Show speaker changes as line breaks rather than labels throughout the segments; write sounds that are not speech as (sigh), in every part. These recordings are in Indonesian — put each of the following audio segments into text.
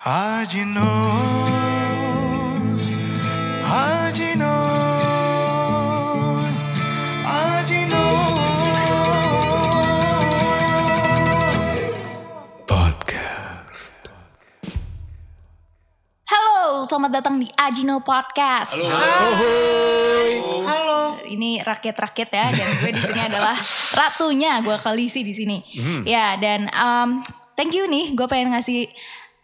Ajino Ajino Ajino Podcast
Halo, selamat datang di Ajino Podcast. Halo. Ini rakyat-rakyat ya, dan gue di sini adalah ratunya, gue Kalisi di sini. Ya, dan um, thank you nih, gue pengen ngasih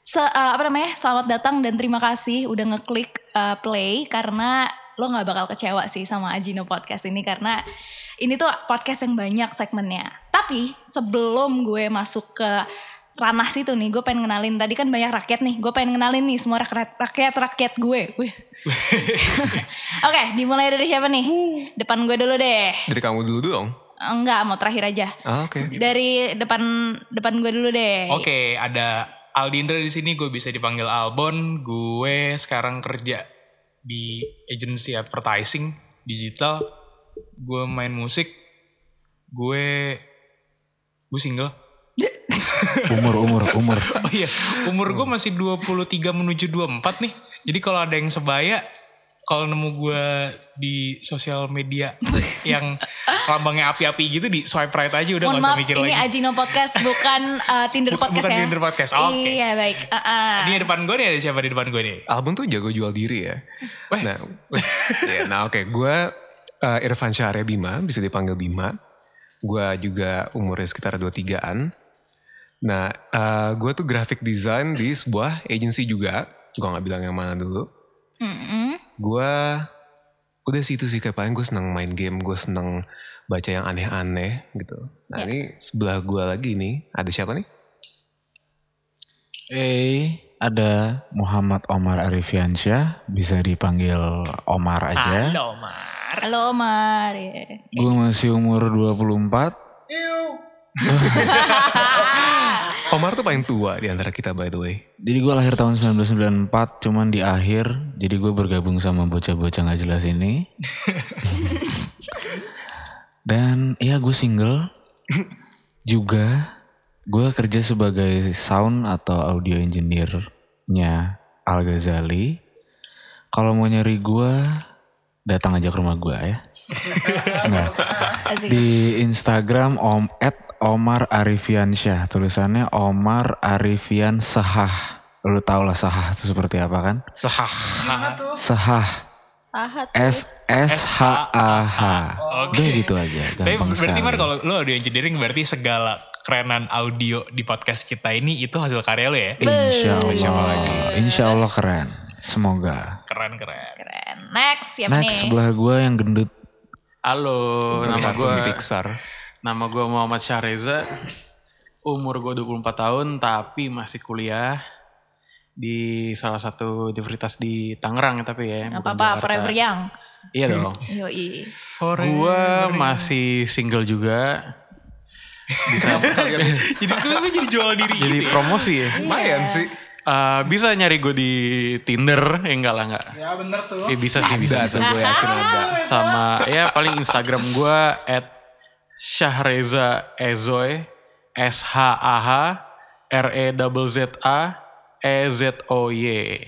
se uh, apa namanya, selamat datang dan terima kasih udah ngeklik uh, play karena lo nggak bakal kecewa sih sama Ajino Podcast ini karena ini tuh podcast yang banyak segmennya. Tapi sebelum gue masuk ke ranah situ nih gue pengen kenalin tadi kan banyak rakyat nih gue pengen kenalin nih semua rakyat rakyat rakyat gue (laughs) oke dimulai dari siapa nih? Depan gue dulu deh.
Dari kamu dulu dong.
enggak mau terakhir aja.
Ah, oke.
dari depan depan gue dulu deh.
Oke ada Aldi Indra di sini gue bisa dipanggil Albon. Gue sekarang kerja di agency advertising digital. Gue main musik. Gue gue single. (laughs)
Umur umur umur.
Oh iya, umur gue masih 23 menuju 24 nih. Jadi kalau ada yang sebaya, kalau nemu gue di sosial media (laughs) yang lambangnya api-api gitu di swipe right aja udah
mohon
gak usah
maaf
mikir
ini
lagi.
Ajino Podcast (laughs) bukan uh, Tinder
Bukan-
Podcast
bukan
ya
Tinder Podcast, oke.
iya baik Uh, uh.
Ini depan gue nih ada siapa di depan gue nih?
Album tuh jago jual diri ya.
Weh.
Nah, (laughs) ya, nah oke. Gue uh, Irfan Syahria Bima, bisa dipanggil Bima. Gue juga umurnya sekitar 23-an. Nah, uh, gue tuh graphic design di sebuah agency juga. Gue gak bilang yang mana dulu.
Mm-mm.
Gue udah sih itu sih kayak paling gue seneng main game. Gue seneng baca yang aneh-aneh gitu. Nah
Ya.
ini sebelah gue lagi nih. Ada siapa nih?
eh ada Muhammad Omar Arifiansyah bisa dipanggil Omar aja
Halo Mar.
halo Omar ya.
gue masih umur 24 (laughs)
Omar tuh paling tua di antara kita by the way.
jadi gue lahir tahun 1994 cuman di akhir jadi gue bergabung sama bocah-bocah nggak jelas ini (laughs) dan ya gue single juga gue kerja sebagai sound atau audio engineer-nya Al Ghazali kalau mau nyari gue datang aja ke rumah gue ya. (laughs)
Asik.
di Instagram om at Omar Arifiansyah. Tulisannya Omar Arifian Sahah. Lu tau lah Sahah itu seperti apa kan?
Sahah.
Sahah
Sahat
S S H A H.
Oke.
udah gitu aja
Tapi
gampang
berarti
sekali.
Mar kalau lo audio engineering berarti segala kerenan audio di podcast kita ini itu hasil karya lo ya?
Insya Allah. Insya Allah. Keren. Semoga.
Keren keren.
keren. Next siapa
next
nih?
sebelah gue yang gendut.
Halo, nama gue
Pixar.
Nama gue Muhammad Syahreza. Umur gue 24 tahun tapi masih kuliah di salah satu universitas di Tangerang tapi ya.
Gak
bukan
apa-apa
Jakarta.
forever young
Iya dong. (laughs)
Yoi
gue masih single juga. Bisa (laughs)
jadi sekarang gue jadi jual diri
jadi
gitu ya?
promosi ya.
Lumayan sih.
Eh, bisa nyari gue di Tinder, eh enggak lah enggak.
Ya bener tuh.
Eh, bisa sih bisa.
Tuh gue yakin ada.
Sama ya paling Instagram gue at Syahreza Ezoy S H A H R E double Z A E Z O Y.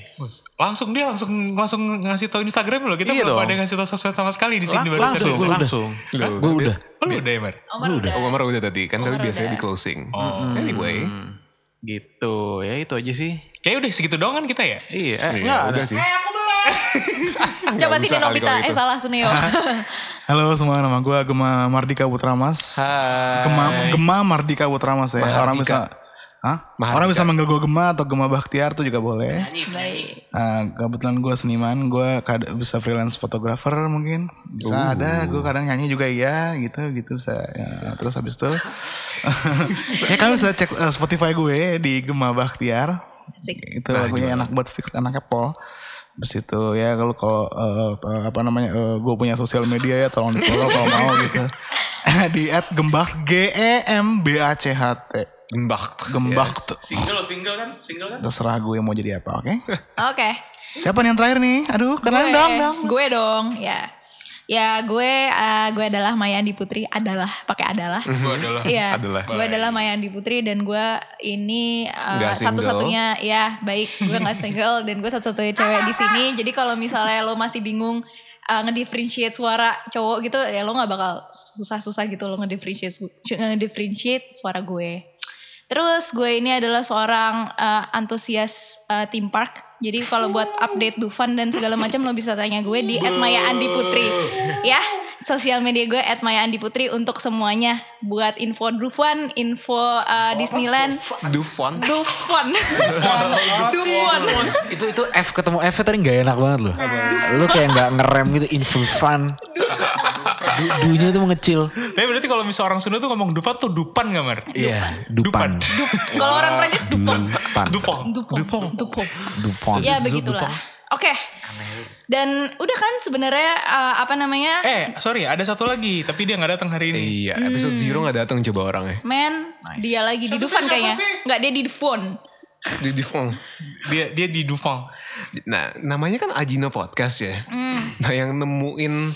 Langsung dia langsung langsung ngasih tahu Instagram lo. Kita
Iya
belum
dong.
ada ngasih tahu sosmed sama sekali di sini
Lang-
barusan.
langsung,
Gue udah.
langsung.
gue udah
Oh, lu udah ya, Mar?
Omar udah
Oh, Omar udah tadi kan tapi biasanya di closing.
Oh.
Anyway,
Gitu, ya itu aja sih.
Kayaknya udah segitu doang kan kita ya?
Iya, eh,
ya
enggak
udah
ada.
Coba
Nggak
sini Nobita,
kalau
eh
gitu.
salah Suneo. (laughs)
Halo semua, nama gue Gema Mardika Putra Mas.
Hai.
Gema, Gema Mardika Putra Mas ya. Orang
Mahardika.
bisa, Hah?
Mahardika.
Orang bisa manggil gue Gema atau Gema Bakhtiar tuh juga boleh.
Baik.
Nah, kebetulan gue seniman, gue bisa freelance fotografer mungkin. Bisa ada, gue kadang nyanyi juga iya gitu, gitu bisa. Ya, terus habis itu, (laughs) ya kalian bisa cek eh, Spotify gue di Gema Bakhtiar.
Asik.
Itu lagunya enak buat fix anaknya Pol. Terus itu ya kalau kalau eh, apa- namanya gue punya sosial media ya tolong di follow kalau mau gitu. (laughs) di at gembak G E M B A C H T.
Gembak.
Gembak tuh.
Single, single kan? Single kan?
Terserah gue mau jadi apa, oke? (laughs)
Oke.
Siapa nih yang terakhir nih? Aduh, kenalin
Gue-
dong, dong.
Gue dong, ya. Ya gue eh, gue adalah Maya Andi Putri adalah pakai adalah.
Gue adalah
Iya,
Adalah.
gue adalah Maya Andi Putri dan gue ini uh, satu-satunya ya baik gue nggak single dan gue satu-satunya cewek di sini. Jadi kalau misalnya lo masih bingung uh, ngedifferentiate suara cowok gitu ya lo nggak bakal susah-susah gitu lo ngedifferentiate ngedifferentiate suara gue. Terus gue ini adalah seorang uh, antusias uh, theme park. Jadi kalau buat update Dufan dan segala macam lo bisa tanya gue di @maya_andi_putri ya. Sosial media gue @maya_andi_putri untuk semuanya. Buat info Dufan, info uh, Disneyland,
Dufon. (laughs)
Dufan. Dufan.
itu itu F ketemu F tadi nggak enak banget loh. Lu kayak nggak ngerem gitu info fun. Du, dunya tuh mengecil.
Tapi berarti kalau misal orang Sunda tuh ngomong Dufan tuh dupan gak Mar?
Iya, dupan. (laughs)
Kalau orang Prancis.
Dupan.
Dupong.
Dupont. Dupont.
Dupan.
Ya begitulah. Oke. Dan udah kan sebenarnya uh, apa namanya?
Eh sorry ada satu lagi tapi dia gak datang hari ini.
Iya, episode zero gak datang coba orangnya.
Men, dia lagi di Dufan kayaknya. Enggak, dia di Dufon.
Di Dufon.
Dia dia di Dufang.
Nah, namanya kan Ajino Podcast ya. Nah, yang nemuin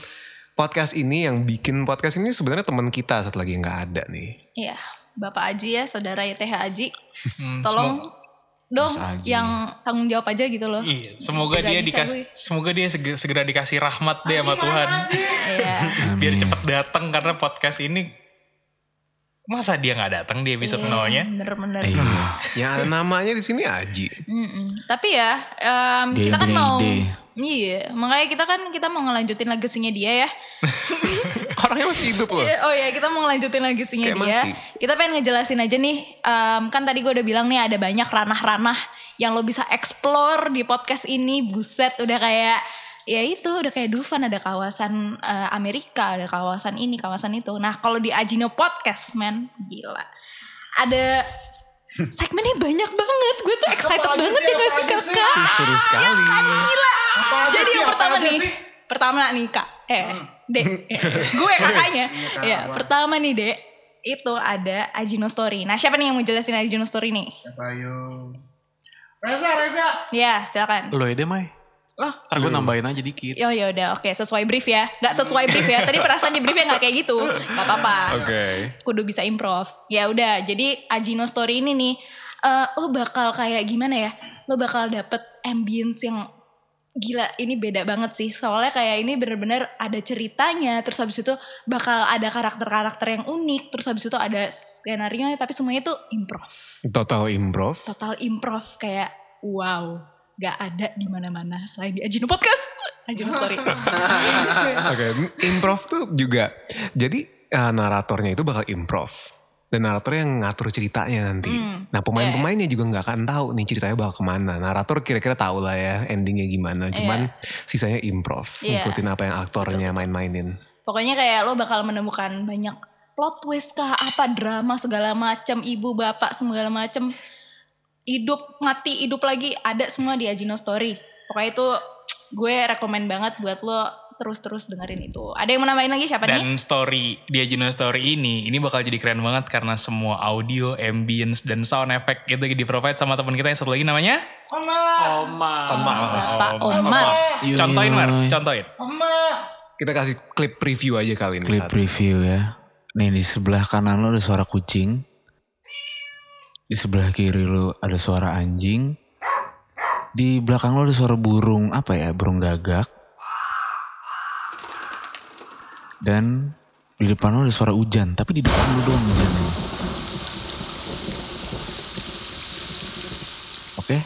podcast ini, yang bikin podcast ini sebenarnya teman kita satu lagi yang nggak ada nih.
Iya, Bapak Aji ya, saudara YTH Aji.
Hmm,
Tolong dong
Aji.
yang tanggung jawab aja gitu loh.
Iya, semoga dia
bisa
dikasih
gue.
semoga dia sege- segera dikasih rahmat deh sama Tuhan.
Iya. (laughs)
Biar cepet datang karena podcast ini masa dia nggak datang di episode nolnya?
Bener-bener.
Iya.
Ya namanya di sini Aji.
Mm-mm. Tapi ya, em,
Dia
kita kan mau. Iya, makanya kita kan kita mau ngelanjutin legasinya dia ya. (laughs)
Orangnya masih hidup loh.
Iya, Oh ya, kita mau ngelanjutin legasinya
Kayak
dia.
mati.
Kita pengen ngejelasin aja nih, em, kan tadi gue udah bilang nih ada banyak ranah-ranah yang lo bisa explore di podcast ini. Buset, udah kayak ya itu udah kayak Dufan ada kawasan eh, Amerika, ada kawasan ini, kawasan itu. Nah, kalau di Ajino Podcast, man, gila. Ada segmennya banyak banget. Gue tuh excited banget ya gak sih kakak?
Seru sekali.
Gila. Jadi yang pertama nih, pertama nih kak, eh, dek, eh, gue kakaknya. ya, pertama nih dek, itu ada Ajino Story. Nah siapa nih yang mau jelasin Ajino Story nih?
Siapa yuk? Reza, Reza.
Ya silakan.
Lo ide Mai.
Oh,
Ntar gue nambahin aja dikit.
yo ya udah, oke sesuai brief ya. Gak sesuai brief ya. Tadi perasaan di briefnya nggak kayak gitu. Gak apa-apa.
Oke.
kudu bisa improv. Ya udah, jadi Ajino Story ini nih, eh lo bakal kayak gimana ya? Lo bakal dapet ambience yang gila. Ini beda banget sih. Soalnya kayak ini bener-bener ada ceritanya. Terus habis itu bakal ada karakter-karakter yang unik. Terus habis itu ada skenario tapi semuanya tuh improv.
Total improv.
Total improv kayak wow. Gak ada di mana-mana selain di Ajino Podcast. Ajino Story. (laughs)
Oke, improv tuh juga. Jadi eh, naratornya itu bakal improv. Dan naratornya yang ngatur ceritanya nanti.
Hmm,
Nah pemain-pemainnya juga nggak akan tahu nih ceritanya bakal ke mana. Narator kira-kira tahu lah ya endingnya gimana. Cuman sisanya improv.
Iya.
Ngikutin apa yang aktornya main-mainin.
Pokoknya kayak lo bakal menemukan banyak plot twist kah, apa drama segala macam, ibu bapak segala macam, hidup mati hidup lagi ada semua di Ajino Story. Pokoknya itu gue rekomen banget buat lo terus-terus dengerin itu. Ada yang mau nambahin lagi siapa nih?
Dan story dia Juno Story ini ini bakal jadi keren banget karena semua audio, ambience dan sound effect itu di provide sama teman kita yang satu lagi namanya
Oma.
Bapak Omar.
Yoi,
Contohin Mar, contohin.
Kita kasih klip preview aja kali ini.
Klip
satu.
review ya. Nih di sebelah kanan lo ada suara kucing. Di sebelah kiri lo ada suara anjing. Di belakang lo ada suara burung apa ya? Burung gagak. Dan di depan lo ada suara hujan. Tapi di depan lo doang hujannya. Oke,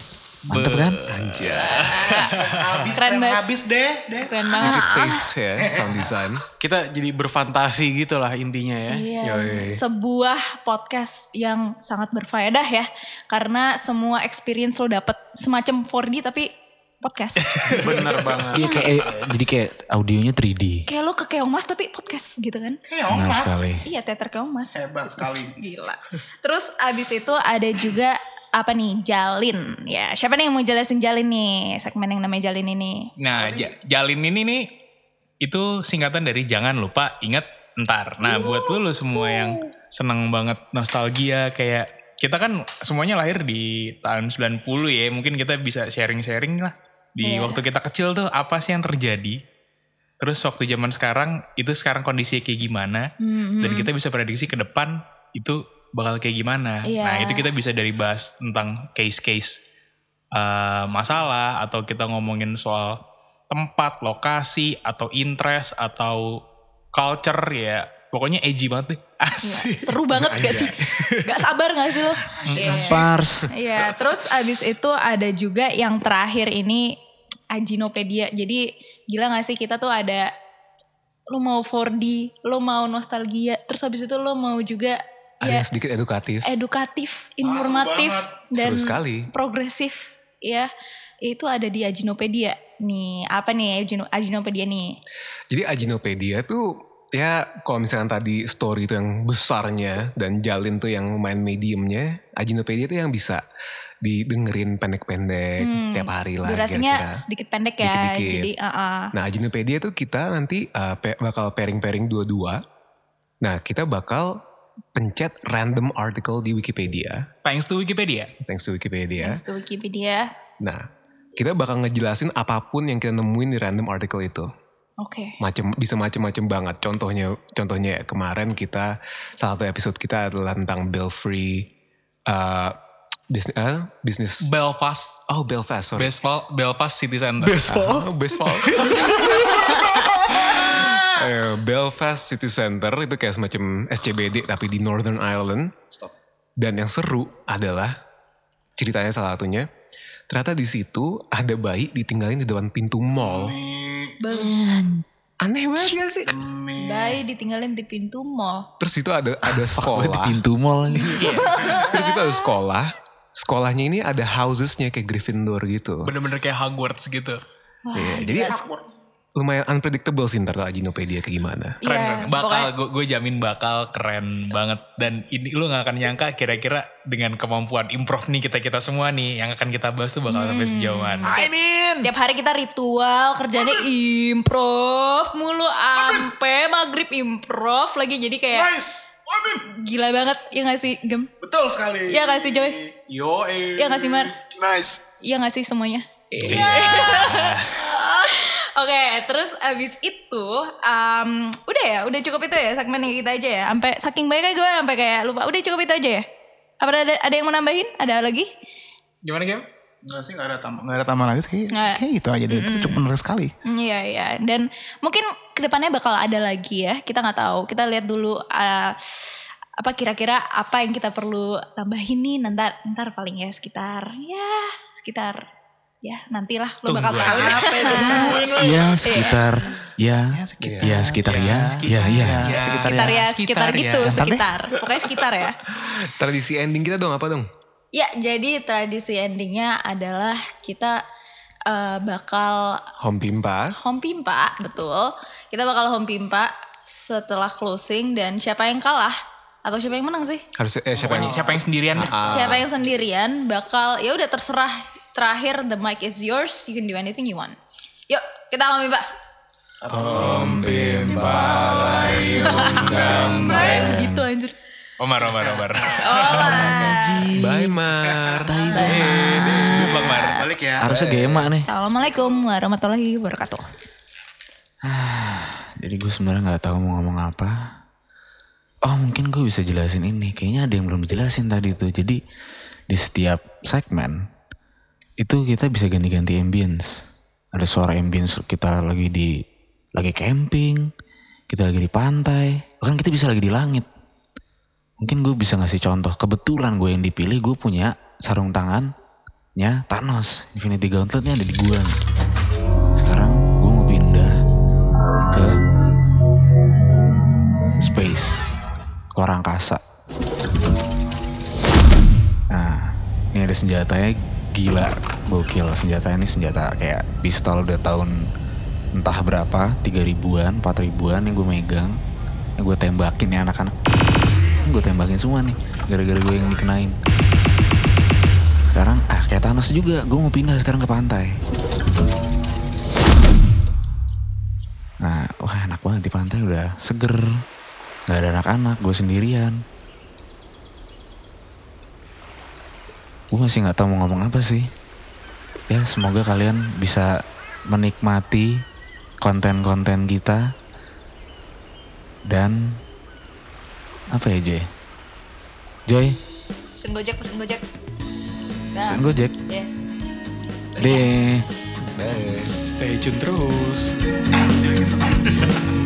mantep kan?
Habis
Keren
Ren,
banget.
habis deh, deh.
Keren banget.
Taste ya, sound design.
Kita jadi berfantasi gitu lah intinya ya.
Iya,
Yoi.
sebuah podcast yang sangat berfaedah ya. Karena semua experience lo dapet semacam 4D tapi podcast. (laughs)
Bener banget.
Iya kayak eh, jadi kayak audionya 3D.
Kayak lo ke Keongmas tapi podcast gitu kan.
Mas.
sekali.
Iya, teater Keongmas.
Hebat sekali. (laughs)
Gila. Terus abis itu ada juga apa nih Jalin ya siapa nih yang mau jelasin Jalin nih segmen yang namanya Jalin ini
Nah, ja- jalin ini nih itu singkatan dari jangan lupa ingat ntar. Nah, buat lu, lu semua yang seneng banget nostalgia kayak kita kan semuanya lahir di tahun 90 ya. Mungkin kita bisa sharing-sharing lah di
Iya.
waktu kita kecil tuh apa sih yang terjadi. Terus waktu zaman sekarang itu sekarang kondisinya kayak gimana
Hmm,
dan kita bisa prediksi ke depan itu bakal kayak gimana.
Iya.
Nah itu kita bisa dari bahas tentang case-case eh, masalah atau kita ngomongin soal tempat, lokasi atau interest atau culture ya. Pokoknya edgy banget deh. (laughs) Asik.
Seru banget gak sih? Gak sabar gak sih lo? Iya.
Pars.
Iya, terus abis itu ada juga yang terakhir ini Ajinopedia. Jadi gila gak sih kita tuh ada lo mau 4D, lo mau nostalgia, terus habis itu lo mau juga
Ada
ya
yang sedikit edukatif.
edukatif, informatif dan
Seru sekali.
progresif ya. Itu ada di Ajinopedia. Nih, apa nih Ajino- Ajinopedia nih?
Jadi Ajinopedia tuh ya kalau misalkan tadi story itu yang besarnya dan Jalin tuh yang main mediumnya, Ajinopedia tuh yang bisa didengerin pendek-pendek tiap hari lah
Durasinya
kira-kira.
sedikit pendek ya.
Dikit-dikit.
Jadi uh-uh.
Nah Ajinopedia tuh kita nanti uh, pe- bakal pairing-pairing dua-dua. Nah kita bakal pencet random article di Wikipedia.
Thanks to Wikipedia.
Thanks to Wikipedia.
Thanks to Wikipedia.
Nah kita bakal ngejelasin apa pun yang kita nemuin di random article itu.
Oke.
macem bisa macem-macem banget. Contohnya contohnya kemarin kita salah satu episode kita adalah tentang Belfry uh, bisnis uh, bisnis
Belfast.
oh Belfast sorry.
Belfast, Belfast City Center.
Ah, Baseball. (laughs) (laughs) Eh, Belfast City Center itu kayak semacam SCBD tapi di Northern Ireland. Dan yang seru adalah ceritanya salah satunya ternyata di situ ada bayi ditinggalin di depan pintu mall. Aneh banget gak sih?
Bayi ditinggalin di pintu mall.
Terus itu ada ada
Gue di
sekolah.
pintu mall lagi.
Terus itu ada sekolah. Sekolahnya ini ada housesnya kayak Gryffindor gitu.
Bener-bener kayak Hogwarts gitu.
Iya, jadi lumayan unpredictable sih ntar Ajinopedia kayak gimana.
Keren,
Iya,
keren. Bakal, gue, gue jamin bakal keren banget. Dan ini lu gak akan nyangka kira-kira dengan kemampuan improv nih kita-kita semua nih. Yang akan kita bahas tuh bakal sampai sejauh mana.
Tiap hari kita ritual kerjanya improv mulu ampe maghrib improv lagi jadi kayak gila banget ya gak sih Gem?
Betul sekali.
Ya gak sih Joy?
Yo, eh.
Ya gak sih Mar?
Nice.
Iya gak sih semuanya? (laughs) Oke, terus abis itu, um, udah ya, udah cukup itu ya segmen kita aja ya. Sampai saking banyaknya gue sampai kayak lupa. Udah cukup itu aja ya. Apa ada ada yang mau nambahin? Ada lagi?
Gimana Gem?
Enggak sih enggak ada tambah enggak ada tambah lagi sih. Kayak,
Nggak.
kayak gitu aja deh. Itu cukup menarik sekali.
Iya iya. Dan mungkin ke depannya bakal ada lagi ya. Kita nggak tahu. Kita lihat dulu uh, apa kira-kira apa yang kita perlu tambahin nih. Ntar ntar paling ya sekitar ya sekitar ya nantilah lo bakal tahu.
Ya sekitar ya ya sekitar ya ya ya.
sekitar ya sekitar gitu sekitar. Pokoknya sekitar ya. (laughs)
Tradisi ending kita dong apa dong?
Ya jadi tradisi endingnya adalah kita eh, bakal
Home Pimpa.
home pimpa betul. Kita bakal home pimpa setelah closing dan siapa yang kalah atau siapa yang menang sih?
Harus eh siapa
Pokoknya
nih?
siapa yang sendirian deh.
Siapa yang sendirian bakal ya udah terserah terakhir the mic is yours you can do anything you want. Yuk kita home pimpa. Sebenarnya begitu anjir.
Omar, Omar, Omar.
Lah.
Bye Mar.
Good luck, Mar.
Balik ya.
Harusnya gema nih.
Assalamualaikum warahmatullahi wabarakatuh. (sighs)
Jadi gue sebenarnya nggak tahu mau ngomong apa. Oh mungkin gue bisa jelasin ini. Kayaknya ada yang belum dijelasin tadi tuh. Jadi di setiap segmen itu kita bisa ganti-ganti ambience. Ada suara ambience kita lagi di lagi camping, kita lagi di pantai, bahkan kita bisa lagi di langit. Mungkin gue bisa ngasih contoh. Kebetulan gue yang dipilih gue punya sarung tangannya Thanos. Infinity Gauntletnya ada di gue. Sekarang gue mau pindah ke space, ke orang angkasa. Nah, ini ada senjatanya gila, gokil. Senjata ini senjata kayak pistol udah tahun entah berapa, 3 ribuan, 4 ribuan yang gue megang. Yang gue tembakin nih anak-anak. Gue tembakin semua nih, gara-gara gue yang dikenain. Sekarang, ah kayak Thanos juga, gue mau pindah sekarang ke pantai. Nah, wah enak banget di pantai udah seger. Gak ada anak-anak, gue sendirian. Gue masih gak tahu mau ngomong apa sih. Ya semoga kalian bisa menikmati konten-konten kita dan apa ya Joy? Joy,
Pesen gojek, pesen gojek.
pesen Gojek.
Ya.
Deh.
Stay tune terus. (laughs)